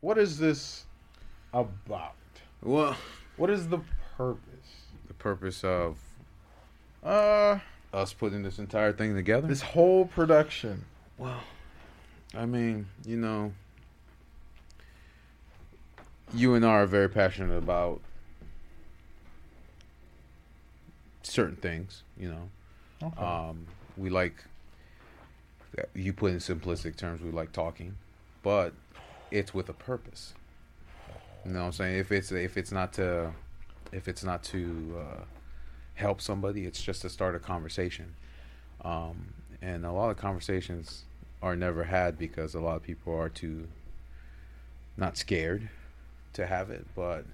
what is this about? Well, What is the purpose? the purpose of Uh, us putting this entire thing together. this whole production. Well, I mean, you know, you and I are very passionate about certain things. You know, Okay. um, we like you put in simplistic terms. We like talking, but it's with a purpose. You know what I'm saying? If it's if it's not to if it's not to uh, help somebody, it's just to start a conversation. Um, and a lot of conversations are never had because a lot of people are too not scared to have it, but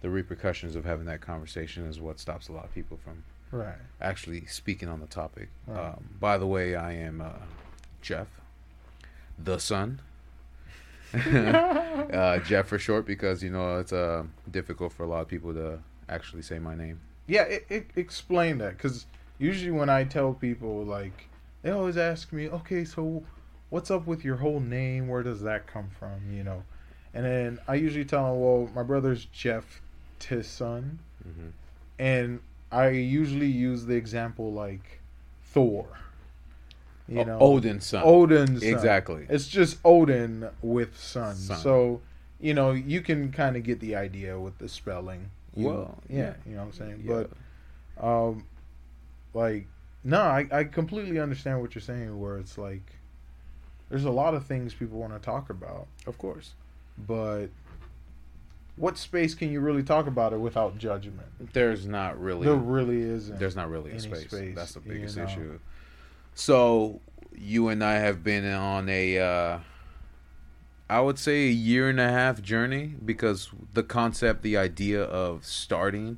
the repercussions of having that conversation is what stops a lot of people from right. actually speaking on the topic. Right. Um, by the way, I am uh, Jeff, the son. uh, Jeff for short because you know it's uh, difficult for a lot of people to actually say my name. Yeah, it, it, explain that because usually when I tell people, like, they always ask me, okay, so what's up with your whole name? Where does that come from? You know, and then I usually tell them, well, my brother's Jeff Tisson, Mm-hmm. and I usually use the example like Thor. You know, Odin's son. Odin's son. Exactly. It's just Odin with son. Son. So, you know, you can kind of get the idea with the spelling. You- Well, yeah, yeah. you know what I'm saying? Yeah. But um like no, I, I completely understand what you're saying where it's like there's a lot of things people want to talk about, of course. but what space can you really talk about it without judgment? There's not really. There really isn't. there's not really a space. space, That's the you biggest know. issue. So you and I have been on a, uh, I would say, a year and a half journey because the concept, the idea of starting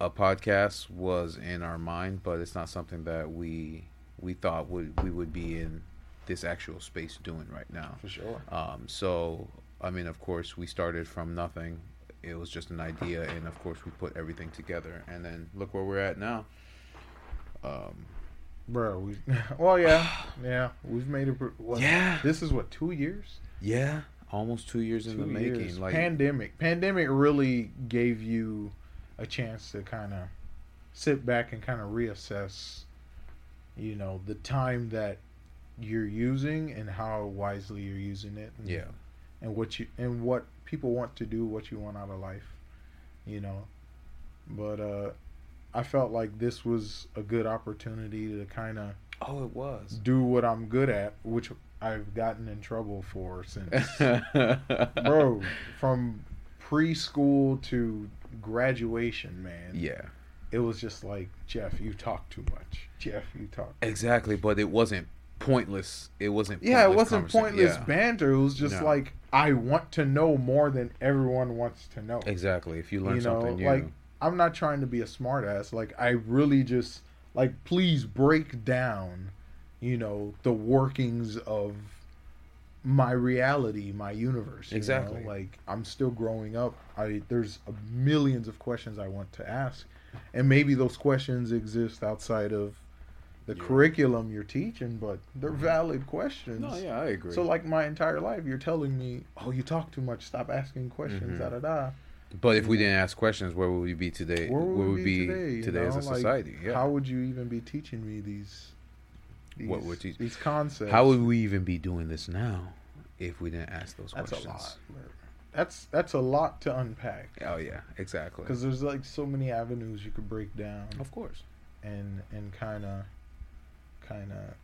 a podcast was in our mind, but it's not something that we we thought would we would be in this actual space doing right now. for sure. Um, so, I mean, of course, we started from nothing. It was just an idea, and of course, we put everything together, and then look where we're at now. Um, Bro, we well yeah. Yeah, we've made it what, Yeah. This is what 2 years? yeah, almost two years in two the making. Like, pandemic pandemic really gave you a chance to kind of sit back and kind of reassess you know the time that you're using and how wisely you're using it and, yeah, and what you and what people want to do what you want out of life you know but uh i felt like this was a good opportunity to kind of oh, it was. do what i'm good at which i've gotten in trouble for since bro from preschool to graduation man yeah, it was just like jeff you talk too much jeff you talk exactly. But it wasn't pointless. It wasn't. yeah it wasn't pointless Yeah, banter it was just No. like i want to know more than everyone wants to know Exactly. If you learn you know something new, like i'm not trying to be a smartass like i really just like please break down you know the workings of my reality my universe you know? Exactly. like i'm still growing up i there's a millions of questions i want to ask and maybe those questions exist outside of the Yeah. curriculum you're teaching but they're valid questions no, yeah, I agree. so like my entire life you're telling me oh you talk too much stop asking questions Mhm. da da da but if we didn't ask questions, where would we be today? where would we be today, you as know? a Like, society? Yeah. How would you even be teaching me these these, What would teach- these concepts? How would we even be doing this now if we didn't ask those that's questions? a lot. That's that's a lot to unpack Oh yeah, exactly. because there's like so many avenues you could break down Of course. and and kind of kind of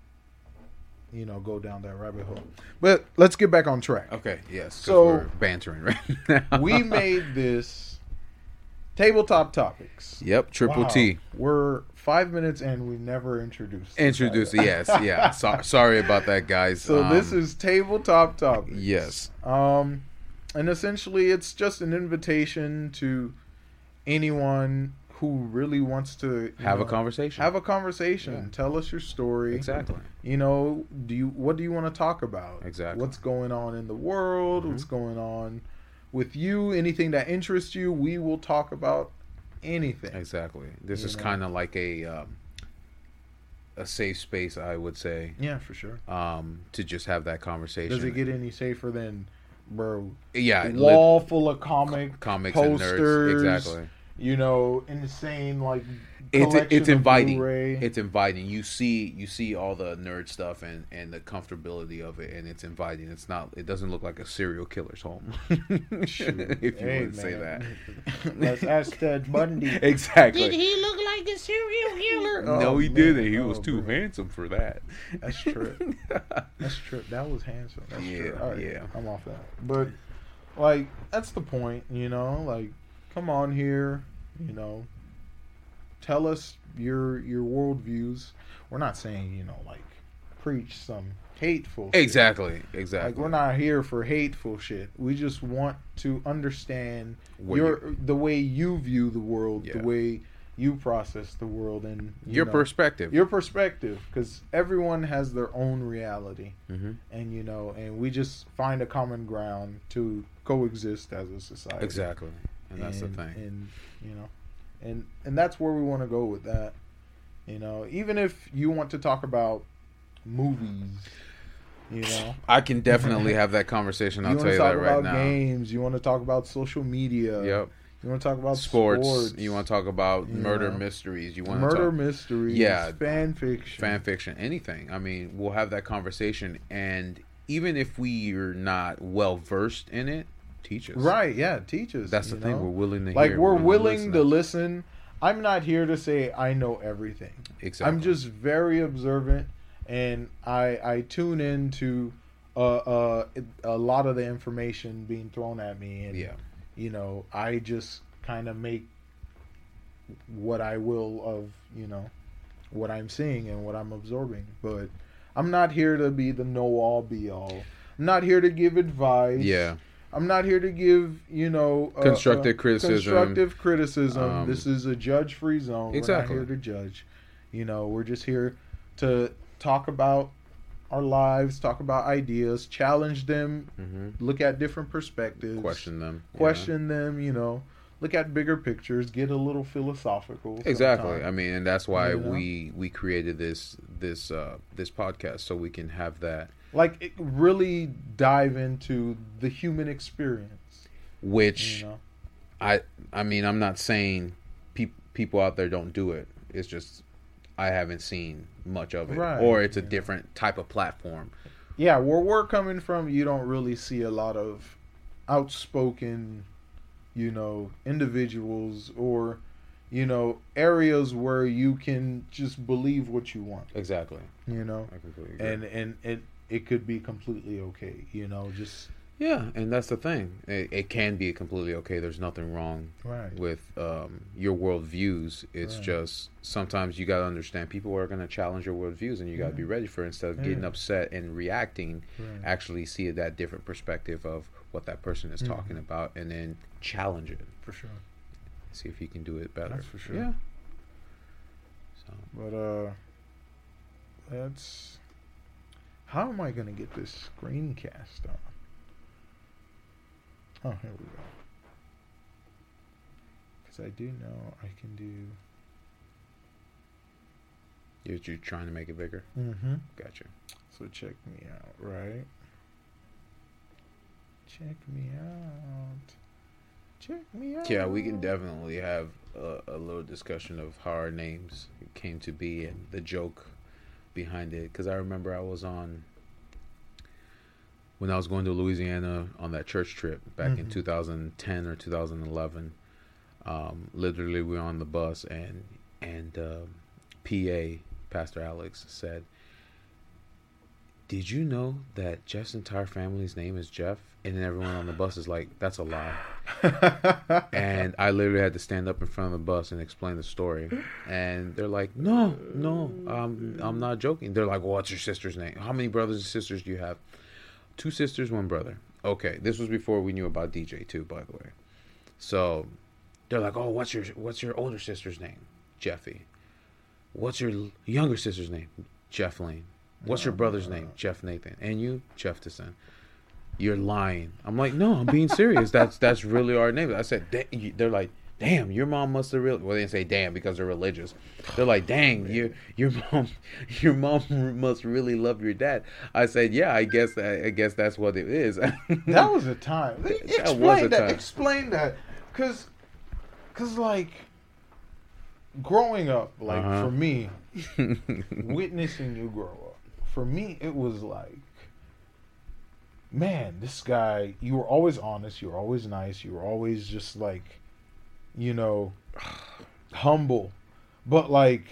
you know go down that rabbit hole. But let's get back on track. Okay. Yes. So- we're bantering right now. we made this tabletop topics. Yep. Triple Wow. T. We're five minutes and we never introduced. Introduced. Yes. Yeah. So, sorry about that, guys. So this Um, is tabletop topics. yes. Um, and essentially, it's just an invitation to anyone who really wants to have a conversation. Have a conversation. Yeah. Tell us your story. exactly. You know, do you what do you want to talk about? Exactly. What's going on in the world? Mhm. What's going on with you? Anything that interests you, we will talk about anything. Exactly. This You is kind of like a um, a safe space, I would say, Yeah, for sure. um, to just have that conversation. Does it get any safer than bro. Yeah, lit- Wall full of comic comics and nerds. posters, Exactly. You know, insane like It's it's inviting. Blu-ray. It's inviting. You see you see all the nerd stuff and and the comfortability of it, and it's inviting. It's not. It doesn't look like a serial killer's home. If you Hey, want to say that. man. Let's ask Ted Bundy. exactly. Did he look like a serial killer? no, Oh, he man. didn't. He Oh, was too bro. handsome for that. That's true. That's true. That was handsome. That's Yeah, true. All right, yeah. I'm off that. But like, that's the point. You know, like, come on here. You know, tell us your your worldviews. We're not saying you know like preach some hateful. shit. exactly. Exactly. Like we're not here for hateful shit. We just want to understand What your the way you view the world, Yeah. the way you process the world, and you your know, perspective. your perspective, because everyone has their own reality, hmm and you know, and we just find a common ground to coexist as a society. Exactly. And that's the thing. and you know, and and that's where we want to go with that. You know, even if you want to talk about movies, you know. I can definitely have that conversation. I'll you tell you that right about now. games. You want to talk about social media. Yep. You want to talk about Sports. sports. You want to talk about you murder know. mysteries. You want murder to talk mysteries. Yeah. fan fiction. fan fiction, anything. I mean, we'll have that conversation, and even if we're not well versed in it, teach us. Right? Yeah, teach us. That's the you thing. know? We're willing to like hear. we're willing willing to listen. listen. I'm not here to say I know everything. Exactly. I'm just very observant, and I I tune into uh, uh, a lot of the information being thrown at me, and Yeah. you know I just kind of make what I will of you know what I'm seeing and what I'm absorbing. But I'm not here to be the know all be all. I'm not here to give advice. Yeah. I'm not here to give, you know, uh, Constructive uh, criticism. Constructive criticism. Um, this is a judge-free zone. Exactly. We're not here to judge. You know, we're just here to talk about our lives, talk about ideas, challenge them, hmm look at different perspectives, Question them. question them. You know, look at bigger pictures, get a little philosophical. Exactly. sometimes. I mean, and that's why You know? we we created this this uh this podcast so we can have that like it really dive into the human experience. which You know, I I mean, I'm not saying pe- people out there don't do it. It's just I haven't seen much of it, Right, or it's a yeah. different type of platform. yeah, where we're coming from, you don't really see a lot of outspoken, you know, individuals or, you know, areas where you can just believe what you want, Exactly. you know, I completely agree. and and it it could be completely okay, you know, just yeah, and that's the thing. It, it can be completely okay. There's nothing wrong right, with um, your worldviews. It's Right. just sometimes you got to understand people are going to challenge your worldviews, and you got to Yeah. be ready for it. Instead of getting upset and reacting, right. actually see that different perspective of what that person is Mhm. talking about, and then challenge it. for sure. See if you can do it better. That's for sure. Yeah. So But uh, let's. How am I gonna get this screencast on? Oh, here we go. Because I do know I can do. you're, you're trying to make it bigger. Mm-hmm. Gotcha. So check me out, right? Check me out. Check me out. Yeah, we can definitely have a, a little discussion of how our names came to be and the joke behind it. Because I remember I was on when I was going to Louisiana on that church trip back in Mhm. 2010 or 2011. Um, literally, we were on the bus and and um PA Pastor Alex said, "Did you know that Jeff's entire family's name is Jeff?" And then everyone on the bus is like, "That's a lie." and I literally had to stand up in front of the bus and explain the story. And they're like, "No, no, um, I'm not joking." They're like, well, "What's your sister's name? How many brothers and sisters do you have?" Two sisters, one brother. Okay, this was before we knew about DJ too, by the way. So they're like, "Oh, what's your what's your older sister's name?" Jeffy. What's your younger sister's name? Jeff Lane. What's your Oh, brother's name? Jeff Nathan. And you, Jeff Tyson. You're lying. I'm like, no, I'm being serious. That's that's really our name. I said, they're like, damn, your mom must have really. Well, they didn't say damn because they're religious. They're like, dang, your your mom, your mom must really love your dad. I said, yeah, I guess I guess that's what it is. that was a time. That explain was a that. time. Explain that, cause, cause like, growing up, like Uh-huh. for me, witnessing you grow up, for me it was like, man, this guy. You were always honest. You were always nice. You were always just like, you know, humble, but like.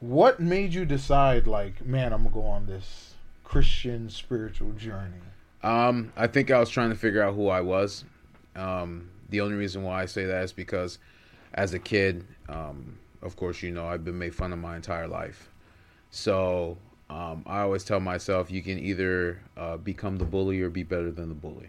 What made you decide, like, man, I'm gonna go on this Christian spiritual journey? Um, I think I was trying to figure out who I was. Um, the only reason why I say that is because, as a kid, um, of course, you know, I've been made fun of my entire life. So um, I always tell myself, you can either uh, become the bully or be better than the bully.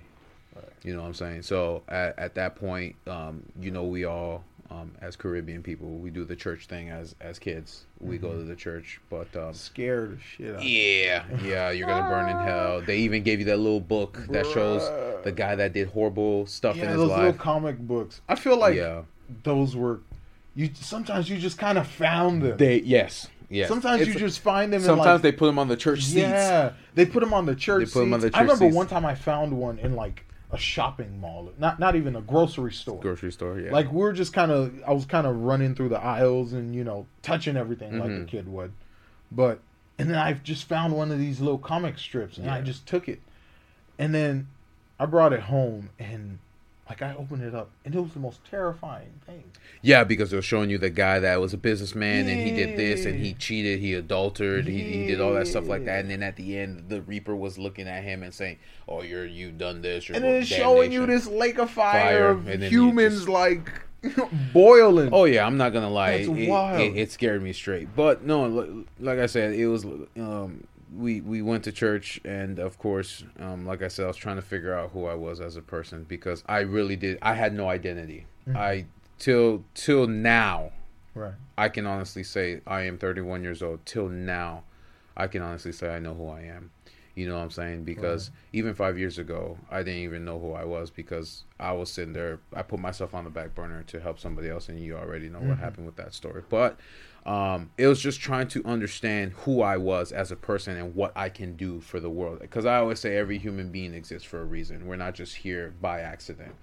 Right. You know what I'm saying? So at, at that point, um, you know, we all, um, as Caribbean people, we do the church thing as as kids. We go to the church, but um, Scared the shit out. yeah, yeah, you're gonna burn in hell. They even gave you that little book that shows the guy that did horrible stuff in Yeah, his those little comic books. I feel like yeah, those were you. Sometimes you just kind of found them. they yes, yes. sometimes you just find them. sometimes in like, they put them on the church seats. yeah, they put them on the church. They put 'em on seats. the I remember seats. one time I found one in like a shopping mall, not not even a grocery store. grocery store. Yeah, Like we are just kind of, I was kind of running through the aisles and you know touching everything like a Mhm. kid would, but and then I just found one of these little comic strips and I just took it, and then I brought it home and like I opened it up and it was the most terrifying thing. yeah, because they're showing you the guy that was a businessman and he did this and he cheated, he adultered, he, he did all that stuff like that, and then at the end, the Reaper was looking at him and saying, "Oh, you're you done this." You're And then it's showing you this lake of fire, Fire, of and humans just- like boiling. Oh yeah, I'm not gonna lie. It, wild. It, it scared me straight. But no, like I said, it was. Um, we we went to church, and of course, um, like I said, I was trying to figure out who I was as a person because I really did. I had no identity. Mhm. I till till now, Right. I can honestly say I am 31 years old. Till now, I can honestly say I know who I am. You know what I'm saying? Because even five years ago, I didn't even know who I was because I was sitting there. I put myself on the back burner to help somebody else, and you already know what Mhm. happened with that story. But um, it was just trying to understand who I was as a person and what I can do for the world. Because I always say every human being exists for a reason. We're not just here by accident.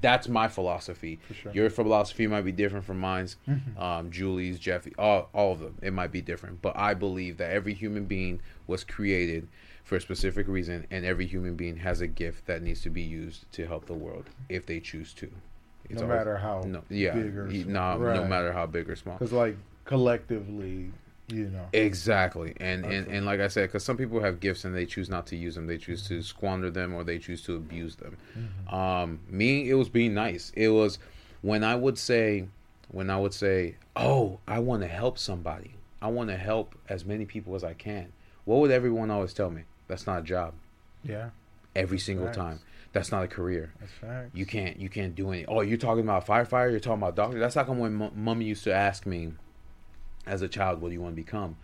That's my philosophy. Sure. Your philosophy might be different from mine's Mhm. um, Julie's, Jeffy, all, all of them. It might be different, but I believe that every human being was created for a specific reason, and every human being has a gift that needs to be used to help the world if they choose to. no always- matter how no, yeah, big or y- small. no, no matter how big or small. because like collectively, you know. Exactly, and and, and like I said, because some people have gifts and they choose not to use them, they choose Mm-hmm. to squander them or they choose to abuse them. Mhm. Um, me, it was being nice. It was when I would say, when I would say, "Oh, I want to help somebody. I want to help as many people as I can." What would everyone always tell me? That's not a job. Yeah, Every single Facts. time. That's not a career. that's fact. You can't. You can't do any. Oh, you're talking about firefighter. You're talking about doctor. That's like when m- mommy used to ask me, as a child, what do you want to become,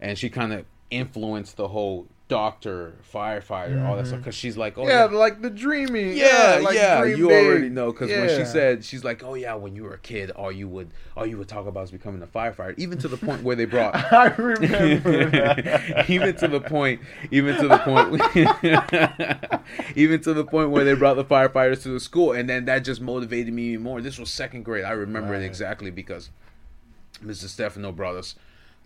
and she kind of influenced the whole doctor, firefighter, all that stuff. Mm-hmm. Because she's like, oh yeah, like the dreaming. yeah, like yeah, you big. already know because when she said she's like, oh yeah, when you were a kid, all you would all you would talk about is becoming a firefighter. Even to the point where they brought, I remember even to the point, even to the point, even to the point where they brought the firefighters to the school, and then that just motivated me even more. This was second grade. I remember it exactly because Mrs. Stefano brought us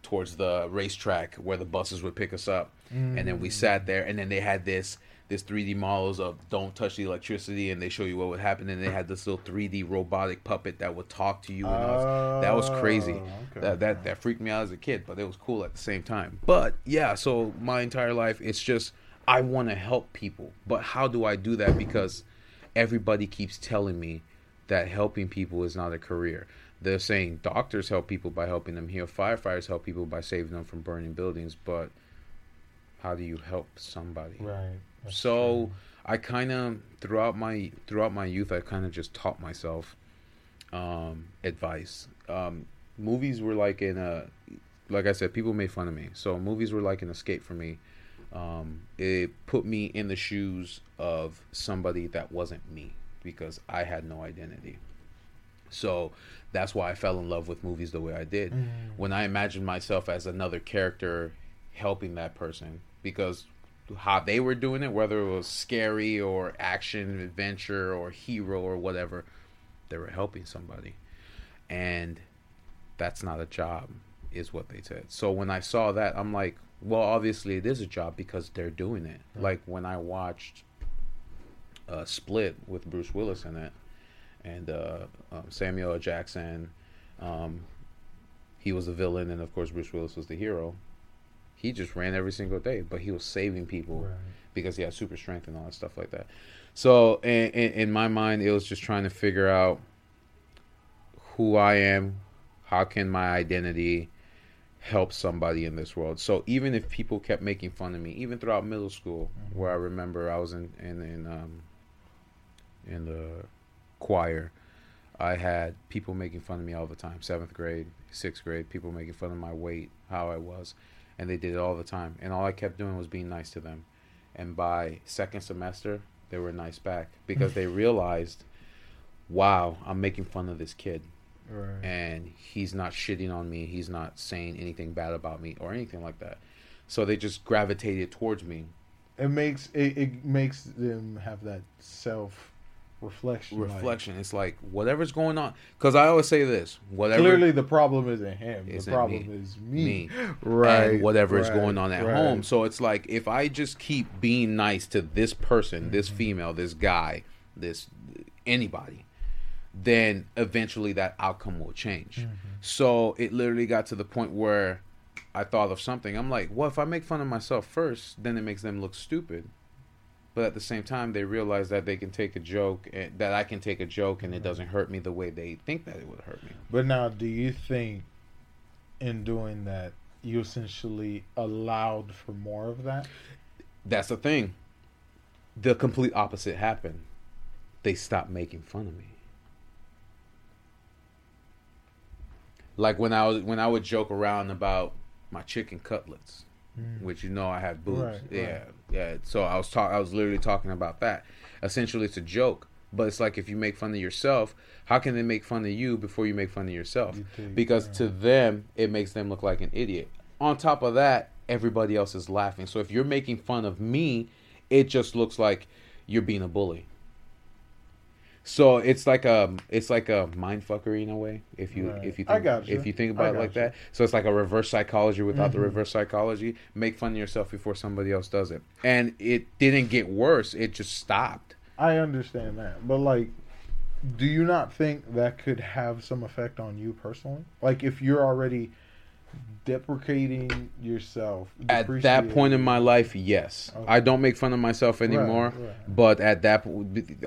towards the racetrack where the buses would pick us up, and then we mm. sat there, and then they had this this 3D models of don't touch the electricity, and they show you what would happen, and they had this little 3D robotic puppet that would talk to you, and all that was crazy. Oh, okay. That that that freaked me out as a kid, but it was cool at the same time. But yeah, so my entire life, it's just I want to help people, but how do I do that? Because everybody keeps telling me that helping people is not a career. They're saying doctors help people by helping them heal, firefighters help people by saving them from burning buildings, but how do you help somebody? Right. so I kind of throughout my throughout my youth, I kind of just taught myself um, advice. Um, movies were like in a, like I said, people made fun of me. So movies were like an escape for me. Um, it put me in the shoes of somebody that wasn't me because I had no identity. So that's why I fell in love with movies the way I did. When I imagined myself as another character helping that person, because how they were doing it, whether it was scary or action, adventure, or hero or whatever, they were helping somebody. And that's not a job, is what they said. So when I saw that, I'm like, well, obviously it is a job because they're doing it. Like when I watched uh, Split with Bruce Willis in it, and uh, um, Samuel L. Jackson, um, he was the villain, and of course Bruce Willis was the hero. He just ran every single day, but he was saving people Right. because he had super strength and all that stuff like that. So in, in, in my mind, it was just trying to figure out who I am, how can my identity help somebody in this world. So even if people kept making fun of me, even throughout middle school, where I remember I was in in in um in the choir, I had people making fun of me all the time. Seventh grade, sixth grade, people making fun of my weight, how I was, and they did it all the time. And all I kept doing was being nice to them. And by second semester, they were nice back because they realized, wow, I'm making fun of this kid Right. and he's not shitting on me. He's not saying anything bad about me or anything like that. So they just gravitated towards me. it makes it, it makes them have that self reflection. Reflection. It's like whatever's going on. Because I always say this: whatever Clearly, the problem isn't him. Isn't the problem me. is me. me, Right. and whatever is going on at right. home. So it's like if I just keep being nice to this person, this Mm-hmm. female, this guy, this anybody, then eventually that outcome will change. Mm-hmm. So it literally got to the point where I thought of something. I'm like, well, if I make fun of myself first, then it makes them look stupid. But at the same time, they realize that they can take a joke, and that I can take a joke, and it mm-hmm. doesn't hurt me the way they think that it would hurt me. But now, do you think in doing that, you essentially allowed for more of that? That's the thing. The complete opposite happened. They stopped making fun of me. Like when I was when I would joke around about my chicken cutlets, mm. which you know I have boobs. Right, yeah, right. Yeah. So I was talk I was literally talking about that. Essentially, it's a joke, but it's like if you make fun of yourself, how can they make fun of you before you make fun of yourself? You take- because yeah. to them, it makes them look like an idiot. On top of that, everybody else is laughing. So if you're making fun of me, it just looks like you're being a bully. So it's like a it's like a mind fuckery in a way. If you Right. if you I think, gotcha. if you think about it like gotcha. that, so it's like a reverse psychology without the Mhm. reverse psychology. Make fun of yourself before somebody else does it, and it didn't get worse. It just stopped. I understand that, but like, do you not think that could have some effect on you personally? Like, if you're already deprecating yourself At that point in my life, yes, Okay. I don't make fun of myself anymore. right. But at that,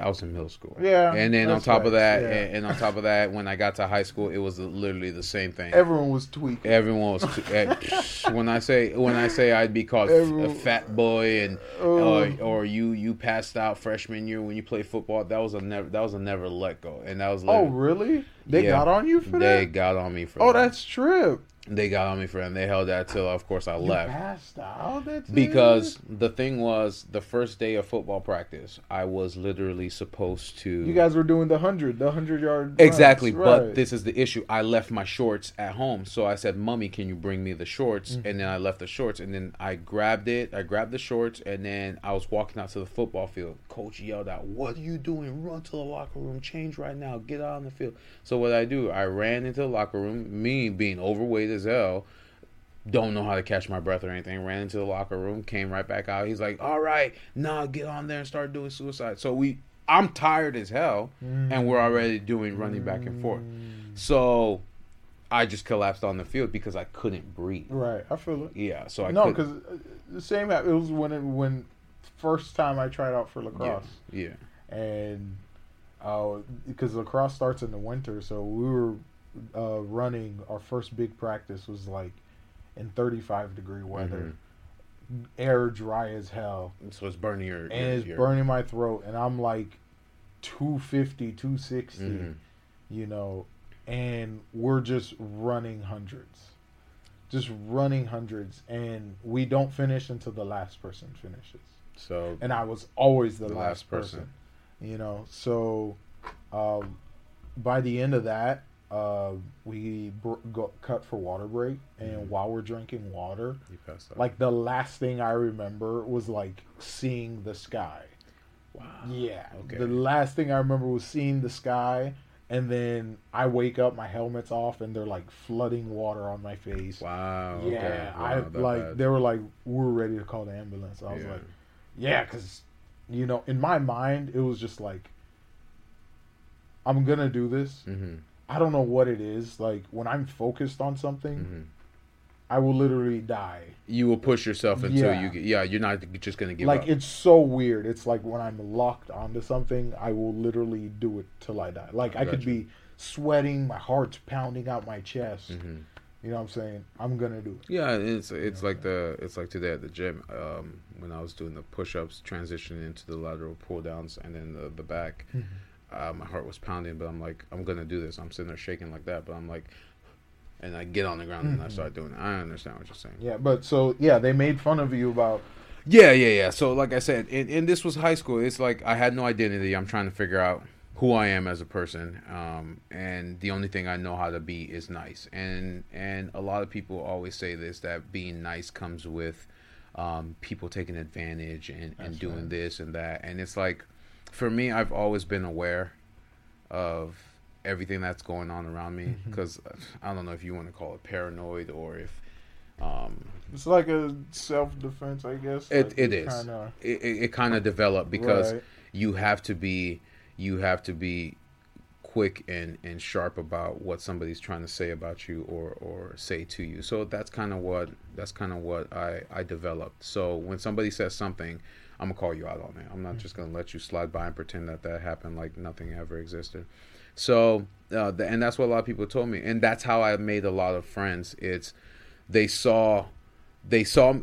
I was in middle school. Yeah, and then on top of that, yeah. and, and on top of that, when I got to high school, it was literally the same thing. everyone was tweaking. Everyone was t- eh, when I say when I say I'd be called f- a Everyone- fat boy and Oh. or, or you you passed out freshman year when you played football. That was a never that was a never let go, and that was like oh, really? They Yeah. got on you for that? they got on me for Oh, that. that's trip. They got on me for that. And they held that till of course I You left. passed out. That's Because the thing was, the first day of football practice, I was literally supposed to. you guys were doing the hundred, the hundred yard. Exactly, runs, but right. this is the issue. I left my shorts at home, so I said, "Mummy, can you bring me the shorts?" Mm-hmm. And then I left the shorts, and then I grabbed it. I grabbed the shorts, and then I was walking out to the football field. Coach yelled out, "What are you doing? Run to the locker room, change right now, get out on the field." So what I do, I ran into the locker room. Me being overweight as hell, don't know how to catch my breath or anything. Ran into the locker room, came right back out. He's like, "All right, now get on there and start doing suicide." So we, I'm tired as hell, and we're already doing running back and forth. So I just collapsed on the field because I couldn't breathe. right. I feel it. Yeah, so I no, because the same. It was when it, when first time I tried out for yeah, lacrosse. yeah, and uh, because lacrosse starts in the winter, so we were uh, running. Our first big practice was like in 35 degree weather, air dry as hell, so it's burning your and your- it's your- burning my throat, and I'm like 250, 260, Mhm. you know, and we're just running hundreds. Just running hundreds, and we don't finish until the last person finishes So and I was always the The last, last person. person. You know, so um, by the end of that, uh, we br- got cut for water break, and Mhm. while we're drinking water, You passed out. like the last thing I remember was like seeing the sky. wow. Yeah. Okay. The last thing I remember was seeing the sky, and then I wake up, my helmet's off, and they're like flooding water on my face. Wow. Yeah, okay. I Wow, that like bad. they were like we're ready to call the ambulance. I was Yeah. like, yeah, because you know, in my mind, it was just like, I'm gonna do this. Mm-hmm. I don't know what it is. Like when I'm focused on something, Mm-hmm. I will literally die. You will push yourself until Yeah. you get. Yeah, you're not just gonna give like up. it's so weird. It's like when I'm locked onto something, I will literally do it till I die. Like I could be sweating, my heart's pounding out my chest. hmm You know what I'm saying? I'm gonna do it. Yeah, it's it's like the it's like today at the gym um, when I was doing the push-ups, transitioning into the lateral pull downs, and then the the back. Uh, my heart was pounding, but I'm like, I'm gonna do this. I'm sitting there shaking like that, but I'm like, and I get on the ground and I start doing it. I understand what you're saying. Yeah, but so yeah, they made fun of you about Yeah, yeah, yeah. So, like I said, and, and this was high school. It's like I had no identity. I'm trying to figure out who I am as a person, um, and the only thing I know how to be is nice. And and a lot of people always say this that being nice comes with um, people taking advantage and, and doing right. this and that. And it's like, for me, I've always been aware of everything that's going on around me because I don't know if you want to call it paranoid or if. Um, it's like a self defense, I guess. It- Like, it. Kinda, it, it, it kind of developed because Right. you have to be you have to be quick and and sharp about what somebody's trying to say about you or or say to you so that's kind of what that's kind of what i i developed so when somebody says something i'm gonna call you out on it. I'm not just gonna let you slide by and pretend that that happened like nothing ever existed. So uh, the, and that's what a lot of people told me. And that's how i made a lot of friends. It's they saw they saw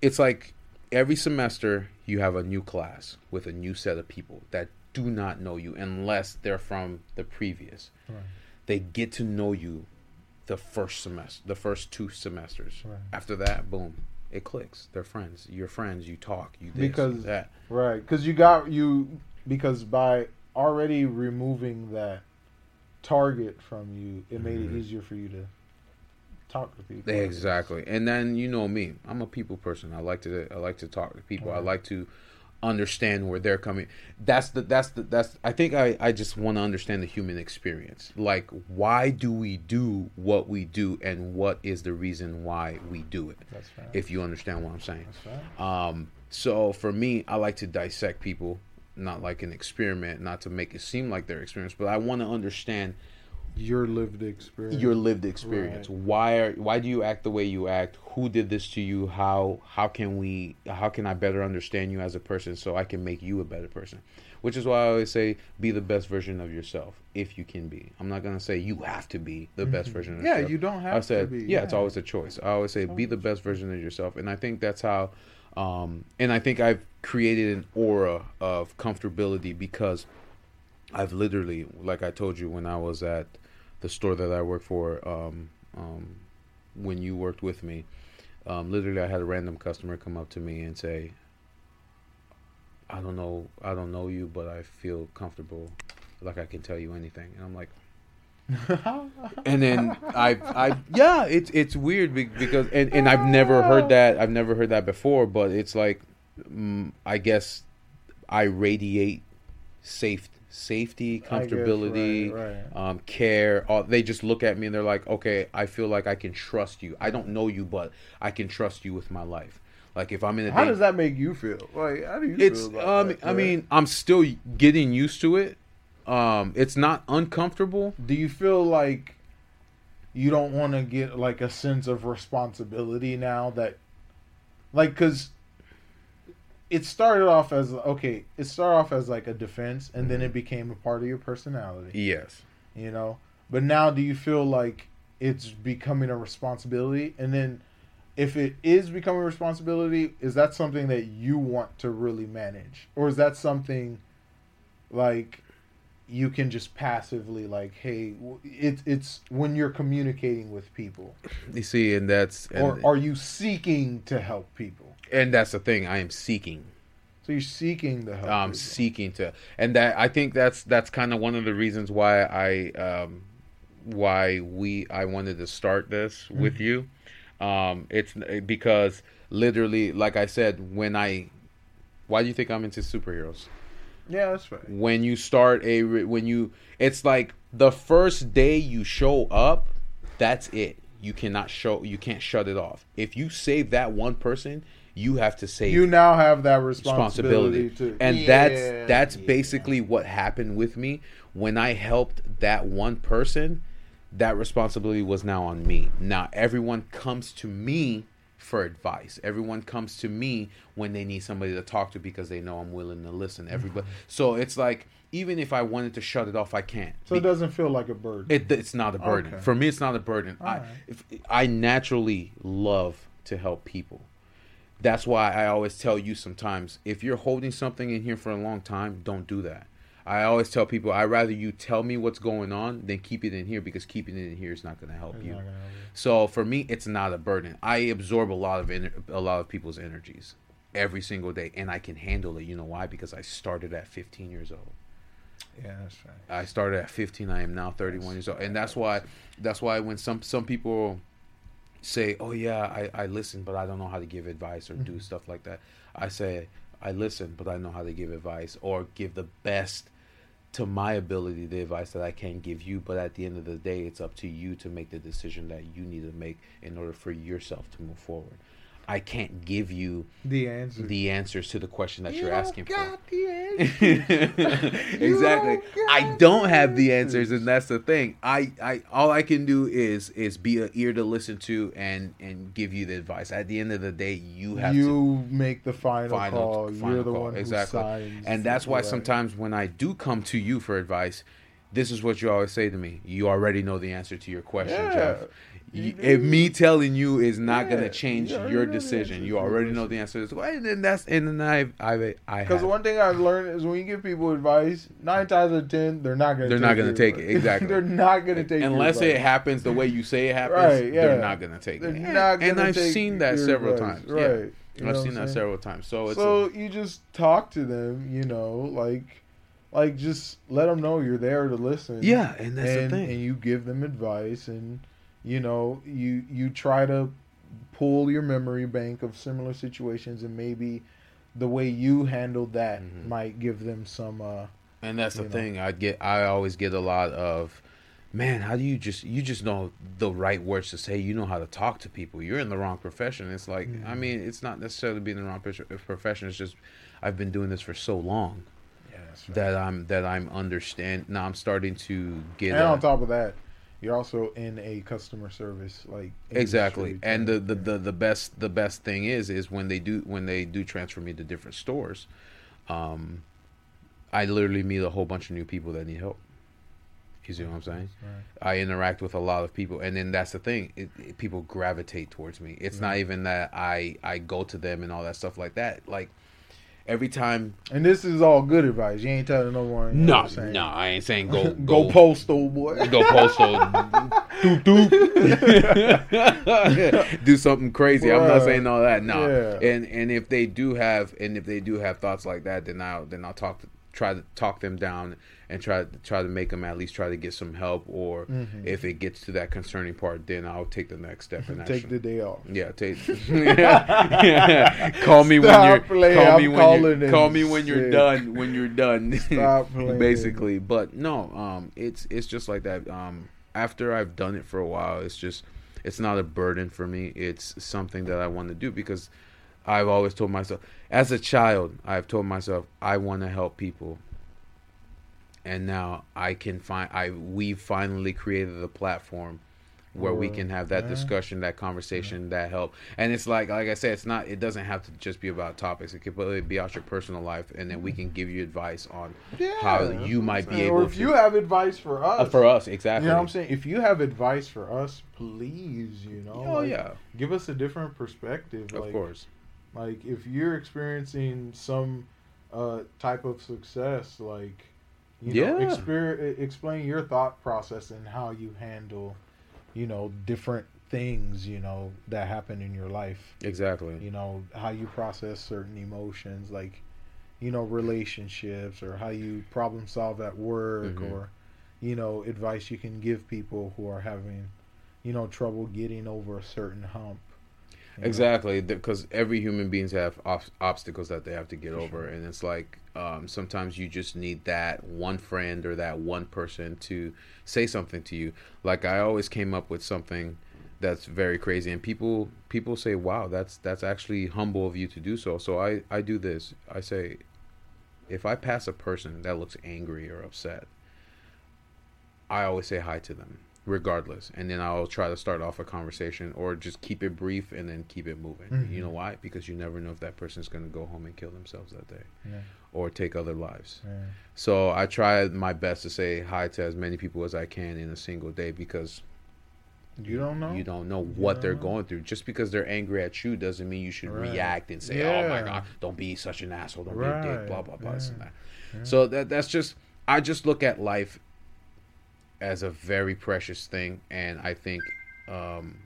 it's like every semester you have a new class with a new set of people that do not know you unless they're from the previous. Right. they get to know you the first semester the first two semesters. Right. after that boom it clicks they're friends you're friends you talk you this, Because- that Right, because you got you because by already removing that target from you, it made Mhm. it easier for you to talk to people. Exactly. And then you know me. I'm a people person. I like to I like to talk to people. I like to understand where they're coming. That's the that's the that's I think I I just want to understand the human experience. Like why do we do what we do and what is the reason why we do it? That's right. If you understand what I'm saying. Right. Um, so for me, I like to dissect people, not like an experiment, not to make it seem like their experience, but I want to understand Your lived experience. your lived experience. Right. Why are why do you act the way you act? Who did this to you? How how can we how can I better understand you as a person so I can make you a better person? Which is why I always say be the best version of yourself if you can be. I'm not gonna say you have to be the best Mhm. version of yourself. Yeah, yourself. you don't have I said, to be. yeah, it's always a choice. I always say, be the best version of yourself, and I think that's how. Um, and I think I've created an aura of comfortability because I've literally, like I told you when I was at the store that I work for, um, um, when you worked with me, um, literally I had a random customer come up to me and say, "I don't know, I don't know you, but I feel comfortable, like I can tell you anything," and I'm like and then I, I, yeah, it's it's weird because, and, and I've never heard that. I've never heard that before. But it's like, mm, I guess, I radiate safe, safety, I guess, comfortability, right, right. um, care. All, they just look at me and they're like, okay, I feel like I can trust you. I don't know you, but I can trust you with my life. Like if I'm in a How date- does that make you feel? Like, how do you it's feel um that? I mean I'm still getting used to it. Um, it's not uncomfortable. do you feel like you don't want to get like a sense of responsibility now that, like, because it started off as okay, it started off as like a defense, and then mm-hmm. it became a part of your personality. Yes. you know? But now do you feel like it's becoming a responsibility? And then if it is becoming a responsibility is that something that you want to really manage? Or is that something like you can just passively like hey it, it's when you're communicating with people. You see, and that's and, or are you seeking to help people and that's the thing. I am seeking. So you're seeking the help. um, as seeking to, and that I think that's that's kind of one of the reasons why I um, why we I wanted to start this with you. Um, it's because literally, like I said, when I, why do you think I'm into superheroes? Yeah, that's right. When you start a when you, it's like the first day you show up, that's it. You cannot show, you can't shut it off. If you save that one person, you have to save You now have that responsibility, responsibility. to, and Yeah, that's that's yeah. basically what happened with me. When i helped that one person that responsibility was now on me. Now everyone comes to me for advice everyone comes to me when they need somebody to talk to because they know i'm willing to listen everybody mm-hmm. so it's like even if i wanted to shut it off i can't So it doesn't feel like a burden. it, it's not a burden. Okay. For me, it's not a burden. I, Alright. if, I naturally love to help people. That's why I always tell you sometimes if you're holding something in here for a long time, don't do that. I always tell people I'd rather you tell me what's going on than keep it in here because keeping it in here is not going to help you. not gonna help you. So for me, it's not a burden. I absorb a lot of ener- a lot of people's energies every single day, and I can handle it. You know why? Because I started at 15 years old. Yeah, that's right. I started at 15. I am now 31 years old, and that's why. That's why when some some people say, "Oh yeah, I, I listen, but I don't know how to give advice or do mm-hmm. stuff like that," I say, "I listen, but I know how to give advice or give the best to my ability the advice that I can give you. But at the end of the day, it's up to you to make the decision that you need to make in order for yourself to move forward. I can't give you The answer. the answers to the question that You you're don't asking for." got the answer. exactly. don't I don't have the answers. answers, and that's the thing. I, I all I can do is is be an ear to listen to and and give you the advice. At the end of the day, you have to you make the final, final call. final You're the call. one exactly. who signs. and that's why Right. sometimes when I do come to you for advice, this is what you always say to me. You already know the answer to your question, Yeah. Jeff. Do. if me telling you is not Yeah, gonna change you your decision, you already know the answer. to this. And then that's and then I I I Because one thing I've learned is when you give people advice, nine times out of ten, they're not gonna. They're take not gonna take it, exactly. they're not gonna take. unless it happens the way you say it happens, Right, yeah. they're not gonna take They're it. not and gonna and I've seen that several advice. times. Right. Yeah, You know I've seen that several times. So it's so you just talk to them, you know, like, like just let them know you're there to listen. yeah, and that's and, the thing. and you give them advice, and you know, you you try to pull your memory bank of similar situations, and maybe the way you handled that Mhm. might give them some. uh And that's the know. thing. I get. I always get a lot of, man. How do you just you just know the right words to say? You know how to talk to people. You're in the wrong profession. It's like I Mhm. mean, it's not necessarily being in the wrong profession. It's just I've been doing this for so long Yeah, right. that I'm that I'm understand. Now I'm starting to get. and a- on top of that, you're also in a customer service like exactly. and the, the the the best the best thing is is when they do when they do transfer me to different stores um i literally meet a whole bunch of new people that need help. You see what i'm saying? Right. i interact with a lot of people. And then that's the thing. It, it- people gravitate towards me. It's not even that i i go to them and all that stuff like that. Like every time And this is all good advice. You ain't telling no one. you no what I'm no i ain't saying go go, postal boy. go postal doop doop do something crazy i'm not saying all that no Yeah. and and if they do have and if they do have thoughts like that then i'll then i'll talk to try to talk them down and try try to make them at least try to get some help or Mhm. if it gets to that concerning part then i'll take the next step and Take the day off. yeah, take. yeah. Call me when you're. playing, Call me I'm when you're. Call me when you're done. When you're done. Stop playing. Basically, but no. Um, it's it's just like that. Um, after I've done it for a while, it's just it's not a burden for me. It's something that I want to do because I've always told myself, as a child, I've told myself I want to help people. And now I can find I we finally created a platform where we can have that discussion, that conversation, that help. And it's like like I said, it's not it doesn't have to just be about topics. It could really be out your personal life and then we can give you advice on Yeah, how you might be able Or if to- you have advice for us, uh, for us, you exactly. know what I'm saying. If you have advice for us, please, you know. Oh like, yeah, Give us a different perspective. of like, course. Like if you're experiencing some uh, type of success, like you know, Yeah. exper- explain your thought process and how you handle, you know, different things, you know, that happen in your life. Exactly. You know how you process certain emotions. Like, you know relationships or how you problem solve at work Mhm. or you know advice you can give people who are having you know trouble getting over a certain hump you know? Exactly, because every human beings have ob- obstacles that they have to get For over, sure. and it's like um, sometimes you just need that one friend or that one person to say something to you. Like I always came up with something that's very crazy, and people people say, "Wow, that's that's actually humble of you to do so." So I I do this. I say, if I pass a person that looks angry or upset, I always say hi to them regardless and then i'll try to start off a conversation or just keep it brief and then keep it moving Mhm. you know why because you never know if that person's going to go home and kill themselves that day yeah, or take other lives yeah. so i try my best to say hi to as many people as i can in a single day because you don't know you don't know what don't they're know. going through just because they're angry at you doesn't mean you should Right. react and say oh my god don't be such an asshole don't be a dick blah blah blah this and that yeah. so that that's just I just look at life as a very precious thing, and I think um,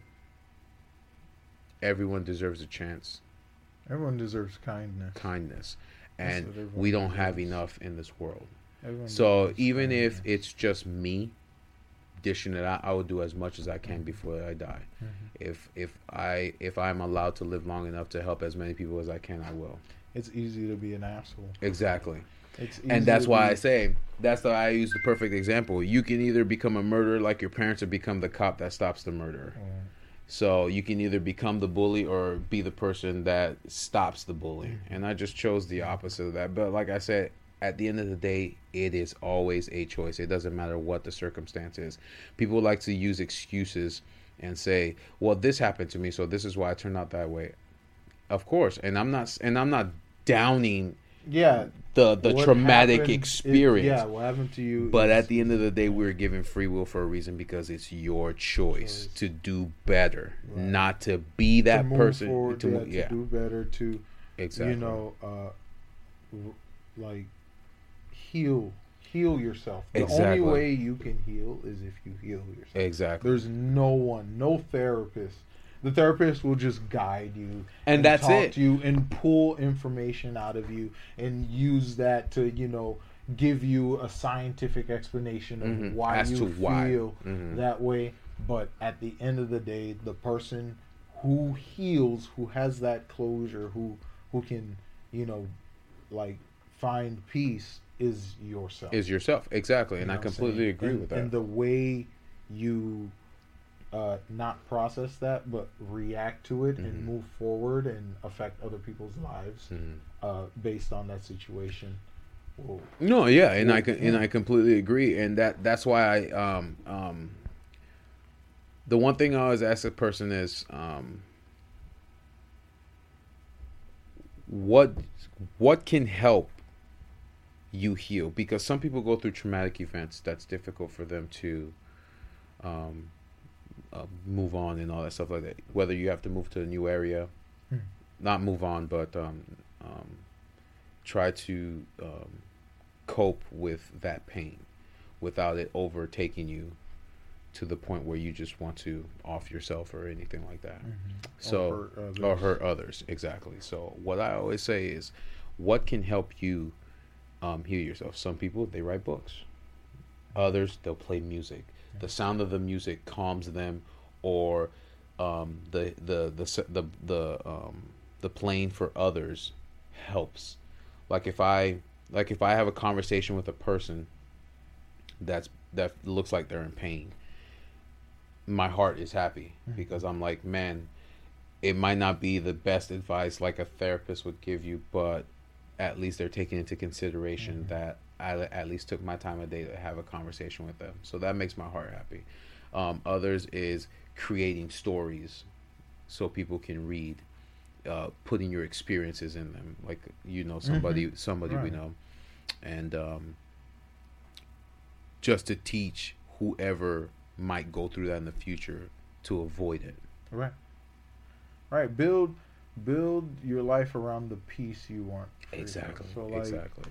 everyone deserves a chance, everyone deserves kindness kindness, and we don't have enough in this world. Everyone So deserves even if it's just me dishing it out, I will do as much as I can before I die. Mhm. If if I if I'm allowed to live long enough to help as many people as I can, I will. it's easy to be an asshole Exactly. And that's why be- I say that's why I use the perfect example. You can either become a murderer like your parents, or become the cop that stops the murderer. So you can either become the bully or be the person that stops the bully. And I just chose the opposite of that. But like I said, at the end of the day, it is always a choice. It doesn't matter what the circumstance is. People like to use excuses and say, "Well, this happened to me, so this is why I turned out that way." Of course, and I'm not and I'm not downing yeah the the what traumatic happened- it- experience. yeah what happened to you But is- at the end of the day, we're given free will for a reason because it's your choice Choice. to do better, Right. not to be that to person. forward, to yeah, mo- to do better to exactly. you know uh like heal heal yourself the Exactly. only way you can heal is if you heal yourself exactly. there's no one no therapist the therapist will just guide you And that's talk it. to you and pull information out of you and use that to you know give you a scientific explanation of Mhm. why As you why. feel Mhm. that way but at the end of the day the person who heals who has that closure who who can you know like find peace is yourself Is yourself exactly, You and know I completely agree And- with that. and the way you uh not process that but react to it Mhm. and move forward and affect other people's lives Mhm. uh based on that situation will No, yeah, and I can, and. I completely agree, and that that's why I um um. The one thing I always ask a person is um. What what can help you heal? Because some people go through traumatic events that's difficult for them to um, uh, move on and all that stuff like that. Whether you have to move to a new area, Hmm. not move on, but um, um, try to um, cope with that pain without it overtaking you to the point where you just want to off yourself or anything like that. So hurt or hurt others. Exactly. So what i always say is what can help you um, heal yourself? Some people they write books. Others they'll play music the sound of the music calms them or um, the the the the the um, the playing for others helps like if i like if i have a conversation with a person that's that looks like they're in pain my heart is happy Mhm. because i'm like man it might not be the best advice like a therapist would give you but at least they're taking into consideration Mhm. that i at least took my time of day to have a conversation with them. So that makes my heart happy. Um, others is creating stories so people can read uh, putting your experiences in them. Like you know somebody somebody we know. And um, just to teach whoever might go through that in the future to avoid it. Right. Right. Build build your life around the peace you want exactly. So like exactly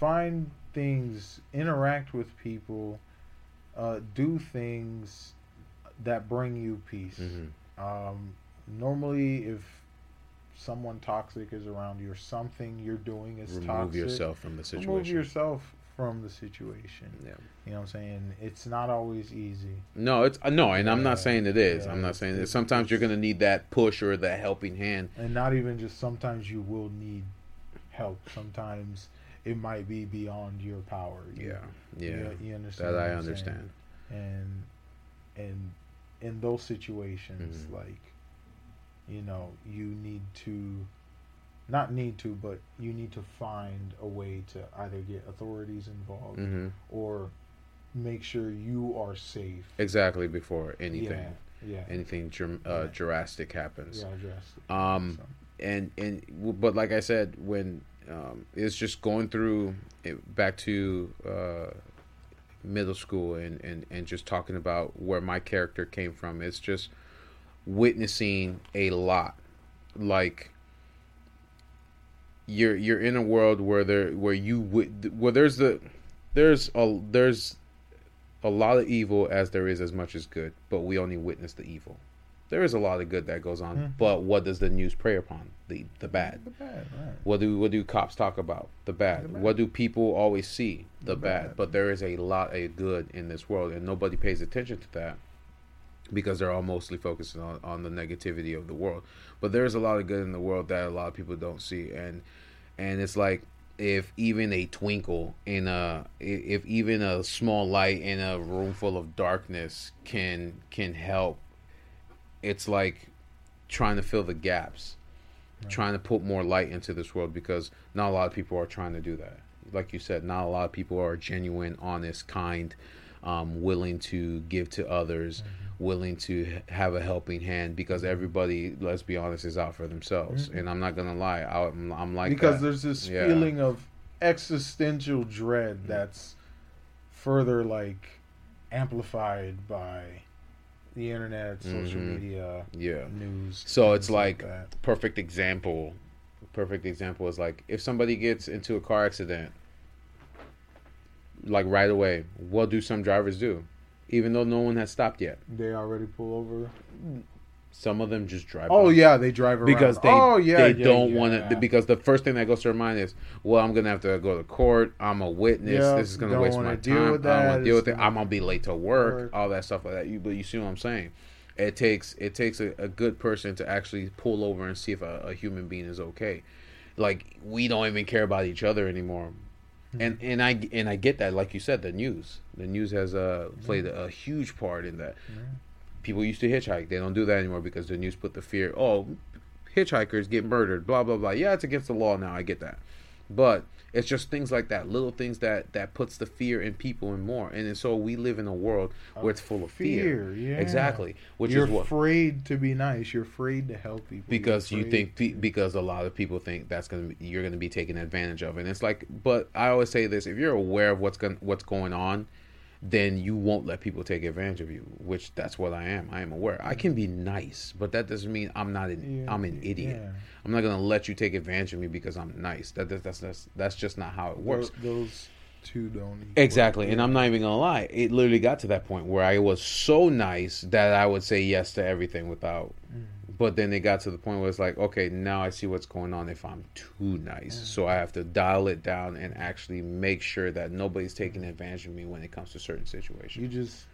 find things interact with people uh do things that bring you peace hmm um normally if someone toxic is around you or something you're doing is remove toxic, yourself from the situation. remove yourself from the situation. Yeah. You know what I'm saying? It's not always easy. No, it's uh, no, and I'm not saying it is. Yeah, I'm not saying that. Sometimes you're gonna need that push or that helping hand. And not even just sometimes you will need help. Sometimes it might be beyond your power. You- Yeah, yeah, You, you understand that I understand. and and in those situations Mhm. like you know you need to not need to but you need to find a way to either get authorities involved hmm or make sure you are safe Exactly before anything, yeah yeah anything dr- uh, Yeah. drastic happens. yeah drastic. Um, So, and and but like I said, when um, it's just going through back to uh, middle school and, and and just talking about where my character came from. It's just witnessing a lot, like you're you're in a world where there where you where there's the there's a there's a lot of evil as there is as much as good, but we only witness the evil. There is a lot of good that goes on, Mhm. but what does the news prey upon? The the bad. the bad, right. What do what do cops talk about? The bad. The bad. What do people always see? The, The bad. bad. But there is a lot of good in this world, and nobody pays attention to that because they're all mostly focusing on, on the negativity of the world. But there is a lot of good in the world that a lot of people don't see, and and it's like if even a twinkle in a if even a small light in a room full of darkness can can help it's like trying to fill the gaps Right. trying to put more light into this world because not a lot of people are trying to do that like you said not a lot of people are genuine honest kind um, willing to give to others Mm-hmm. willing to have a helping hand because everybody let's be honest is out for themselves Mhm. and i'm not gonna lie I, I'm, I'm like because that. there's this Yeah. feeling of existential dread that's further like amplified by the internet, social Mhm. media, yeah news. So it's things like- perfect example perfect example is like if somebody gets into a car accident like right away what do some drivers do even though no one has stopped yet they already pull over. Some of them just drive Oh by. yeah, they drive around. because they oh yeah, they yeah, don't yeah. want to because the first thing that goes to their mind is well I'm gonna have to go to court. I'm a witness. This is gonna waste my deal time. with I don't want to deal with it. I'm gonna be late to work, work. all that stuff like that. You but you see what I'm saying? It takes it takes a, a good person to actually pull over and see if a, a human being is okay. Like we don't even care about each other anymore. And and I and I get that like you said the news. The news has uh played a, huge part in that. People used to hitchhike they don't do that anymore because the news put the fear oh hitchhikers get murdered blah blah blah yeah it's against the law now I get that but it's just things like that little things that that puts the fear in people and more and so we live in a world where it's full of fear, Fear, yeah. exactly which You're is what afraid to be nice. You're afraid to help people. Because you think pe- because a lot of people think that's gonna be, you're gonna be taken advantage of, and it's like. But I always say this: if you're aware of what's going what's going on, then you won't let people take advantage of you. Which that's what I am. I am aware. I can be nice, but that doesn't mean I'm not an Yeah, I'm an idiot. yeah. I'm not gonna let you take advantage of me because I'm nice. That, that that's that's that's just not how it works. Tho- Those two don't. Exactly, and I'm not even gonna lie. It literally got to that point where I was so nice that I would say yes to everything without. Mm. But then it got to the point where it's like, okay, now I see what's going on if I'm too nice. So I have to dial it down and actually make sure that nobody's taking advantage of me when it comes to certain situations. You just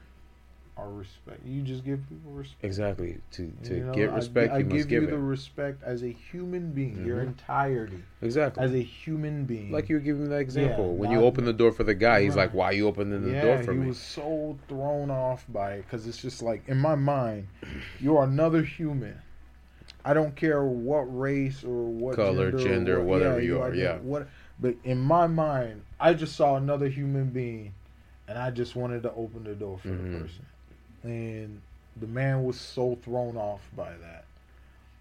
are respect. You just give people respect. Exactly. To to You know, get respect, I, you give you the respect as a human being, your Mhm. entirety, exactly. as a human being. like you were giving that example when you open the door for the guy, he's like. "Why you opening the yeah, door for he me?" was so thrown off by it because it's just like in my mind, you're another human. I don't care what race or what Color, gender, gender, what- whatever you are, yeah. What, but in my mind, I just saw another human being, and I just wanted to open the door for Mhm. the person, and the man was so thrown off by that.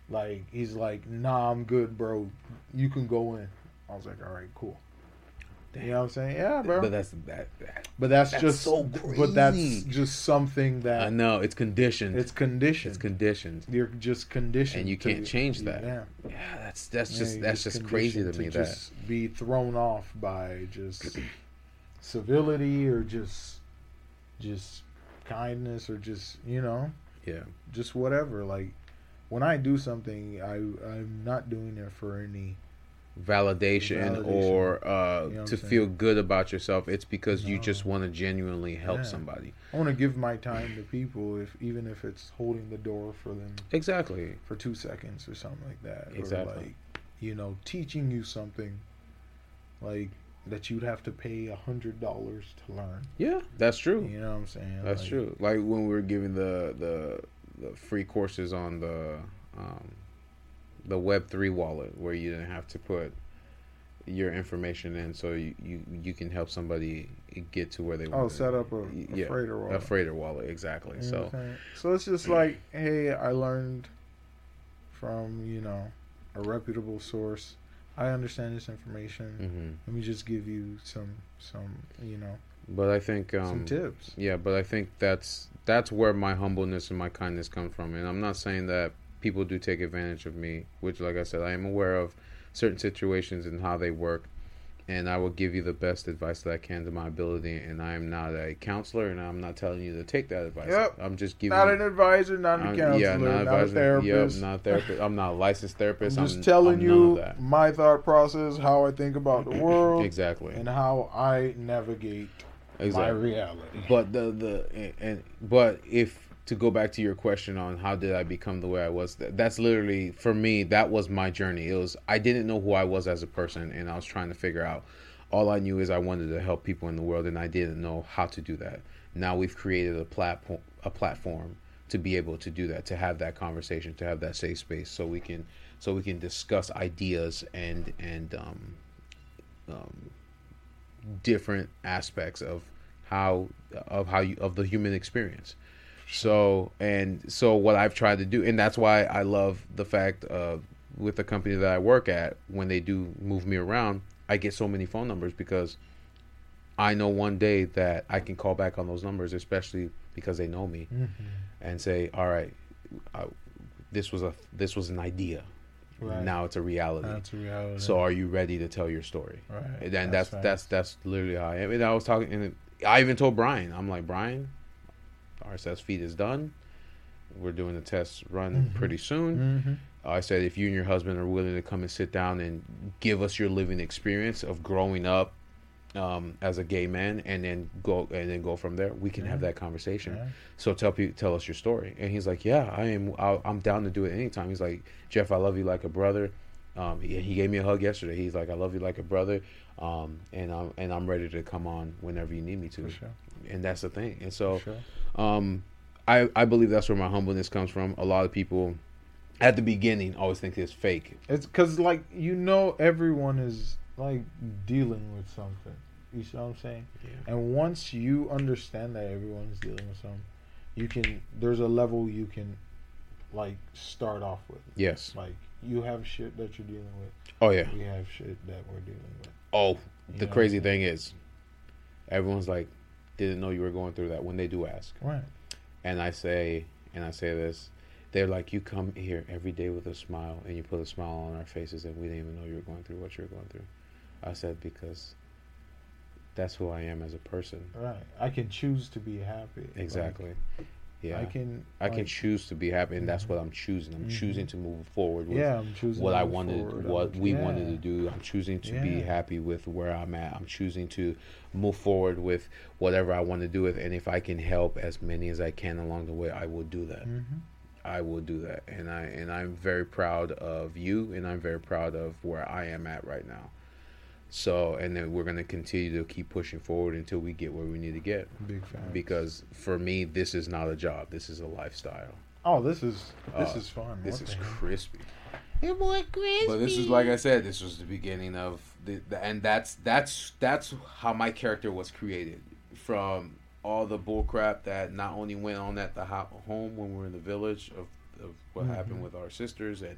Like he's like, "Nah, I'm good, bro. You can go in." I was like, "All right, cool." You know what I'm saying? Yeah, bro. But that's that. that But that's, That's just so crazy. But that's just something that I know it's conditioned. it's conditioned. it's conditioned. You're just conditioned, And you can't change that. Yeah, Yeah, that's that's Yeah, just that's just crazy to me. that just be thrown off by just civility or just just kindness or just you know yeah, just whatever. Like when I do something, I I'm not doing it for any. Validation, Validation. or uh, You know to feel good about yourself. It's because you just want to genuinely help Yeah. somebody. I want to give my time to people, if even if it's holding the door for them Exactly. for two seconds or something like that. Exactly. Or like, you know, teaching you something, like that you'd have to pay a hundred dollars to learn. Yeah, that's true. You know what I'm saying? That's Like, true. Like when we were giving the the the free courses on the um, the Web three wallet, where you didn't have to put your information in, so you you, you can help somebody get to where they want. To Oh, set up a, a yeah, freighter wallet. a freighter wallet, exactly. You So what I'm saying? so it's just like, hey, I learned from you know a reputable source. I understand this information. hmm Let me just give you some some you know but I think um, some tips. Yeah, but I think that's that's where my humbleness and my kindness come from. And I'm not saying that people do take advantage of me, which like I said, I am aware of certain situations and how they work. And I will give you the best advice that I can to my ability. And I am not a counselor, and I'm not telling you to take that advice. Yep. I'm just giving. Not an advisor, not a I'm- counselor, yeah, not, not, a therapist. Yep, not a therapist. I'm not a licensed therapist. I'm just I'm, telling I'm you my thought process, how I think about the world, exactly. and how I navigate my Exactly. reality. But the the and, and but if to go back to your question on how did I become the way I was, that, that's literally for me. That was my journey. It was I didn't know who I was as a person, and I was trying to figure out. All I knew is I wanted to help people in the world, and I didn't know how to do that. Now we've created a platform, a platform to be able to do that, to have that conversation, to have that safe space, so we can, so we can discuss ideas and and um, um, different aspects of how of how you of the human experience. So and so what I've tried to do and that's why I love the fact of with the company that I work at when they do move me around, I get so many phone numbers because I know one day that I can call back on those numbers especially because they know me Mhm. and say, "All right, I, this was a this was an idea. Right. Now it's a reality. That's a reality. So are you ready to tell your story?" right. And that's facts. that's that's literally how I am. And I was talking, and I even told Brian, I'm like, Brian, RSS feed is done. We're doing the test run Mhm. pretty soon. Mhm. I said, if you and your husband are willing to come and sit down and give us your living experience of growing up um, as a gay man, and then go and then go from there, we can have that conversation. So tell tell us your story. And he's like, yeah, I am. I'll, I'm down to do it anytime. He's like, Jeph, I love you like a brother. Um, he, he gave me a hug yesterday. He's like, I love you like a brother. Um, and I'm and I'm ready to come on whenever you need me to. Sure. And that's the thing. And so, sure. Um, I I believe that's where my humbleness comes from. A lot of people, at the beginning, always think it's fake. It's because like you know everyone is like dealing with something. You see what I'm saying? Yeah. And once you understand that everyone is dealing with something, you can. There's a level you can, like, start off with. Yes. Like you have shit that you're dealing with. Oh yeah. We have shit that we're dealing with. Oh, You the crazy thing is, everyone's like, didn't know you were going through that when they do ask. Right. And I say, and I say this, they're like, you come here every day with a smile, and you put a smile on our faces, and we didn't even know you were going through what you were going through. I said because that's who I am as a person. Right. I can choose to be happy. Like, Exactly. Yeah. I can. I can choose to be happy, and that's Mhm. what I'm choosing. I'm Mhm. choosing to move forward with Yeah, I'm choosing what I wanted, forward. what I'm- we yeah. wanted to do. I'm choosing to be happy with where I'm at. I'm choosing to move forward with whatever I want to do with, and if I can help as many as I can along the way, I will do that. Mhm. I will do that, and I and I'm very proud of you, and I'm very proud of where I am at right now. So, and then we're gonna continue to keep pushing forward until we get where we need to get. Big fan. Because for me, this is not a job. This is a lifestyle. oh, this is this Uh, is fun. This What is the hell? crispy. Your boy Crispy. But this is like I said, this was the beginning of the, the and that's that's that's how my character was created from all the bullcrap that not only went on at the home when we were in the village of, of what Mhm. happened with our sisters and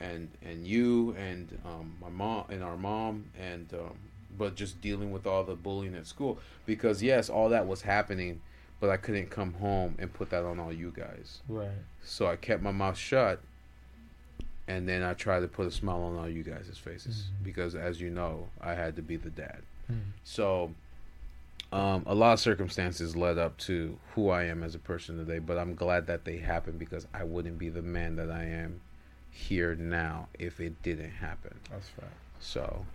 and and you and um, my mom and our mom and um, but just dealing with all the bullying at school because yes, all that was happening, but I couldn't come home and put that on all you guys. Right. So I kept my mouth shut, and then I tried to put a smile on all you guys' faces Mhm. because, as you know, I had to be the dad. Mm. So, um, a lot of circumstances led up to who I am as a person today, but I'm glad that they happened because I wouldn't be the man that I am here now if it didn't happen. That's fact. So,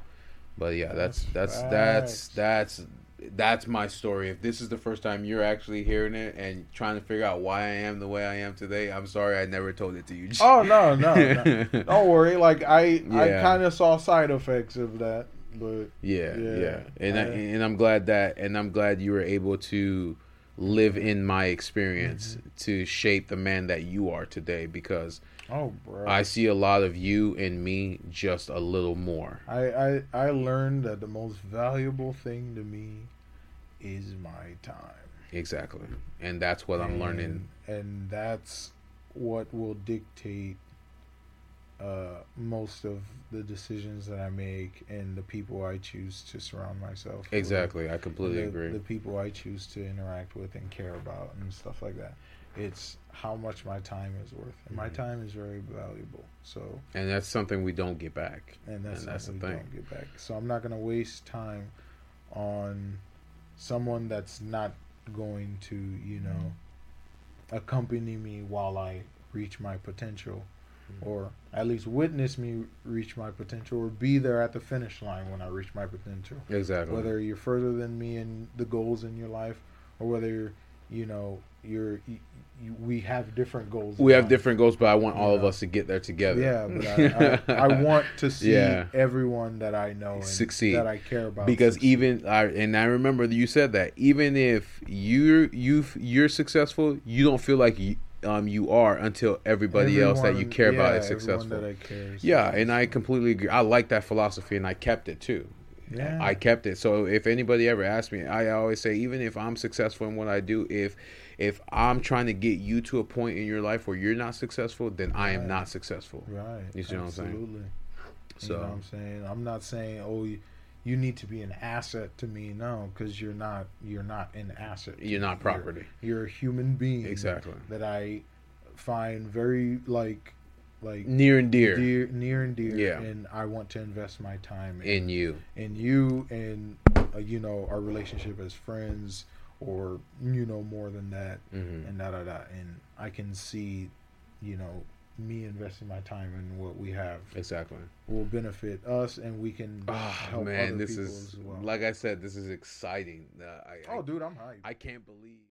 but yeah, that's That's that's that's facts. that's that's my story. If this is the first time you're actually hearing it and trying to figure out why I am the way I am today, I'm sorry I never told it to you. Oh no, no, no. Don't worry. Like I, I kind of saw side effects of that, but Yeah, yeah, Yeah, and I, I- and I'm glad that, and I'm glad you were able to live in my experience Mm-hmm. to shape the man that you are today. Because oh, bro. I see a lot of you in me, just a little more. I, I I learned that the most valuable thing to me is my time. Exactly, and that's what I'm learning. And, and that's what will dictate uh, most of the decisions that I make and the people I choose to surround myself. with. Exactly, I completely the, agree. The people I choose to interact with and care about and stuff like that. It's how much my time is worth. And my Mhm. time is very valuable. So, and that's something we don't get back. and that's, And that's something the we thing. don't get back. So I'm not going to waste time on someone that's not going to, you know, accompany me while I reach my potential. Or at least witness me reach my potential or be there at the finish line when I reach my potential Exactly. whether you're further than me in the goals in your life or whether you're you know you're you, you, we have different goals we have life. different goals, but I want all of us to get there together. yeah but I, I, I want to see Yeah. everyone that i know and Succeed. that i care about because succeed. even I and I remember that you said that even if you're you you're successful, you don't feel like you, um you are until everybody else that you Everyone- care about is successful. that I care is Yeah, and I completely agree. I like that philosophy, and I kept it too. Yeah. I kept it. So if anybody ever asks me, I always say, even if I'm successful in what I do, if if I'm trying to get you to a point in your life where you're not successful, then I am not successful. right You see what I'm saying? absolutely So you know what i'm saying i'm not saying oh you, need to be an asset to me no because you're not you're not an asset you're not property. you're a human being Exactly. that I find very like like Near and dear, dear, near and dear. Yeah. And I want to invest my time in in you. in you and uh, you know our relationship as friends or you know more than that hmm and da da da. And I can see you know me investing my time in what we have Exactly. will benefit us and we can Oh help man, this is well. like I said, this is exciting. Uh, I, oh dude, I'm hyped. I can't believe.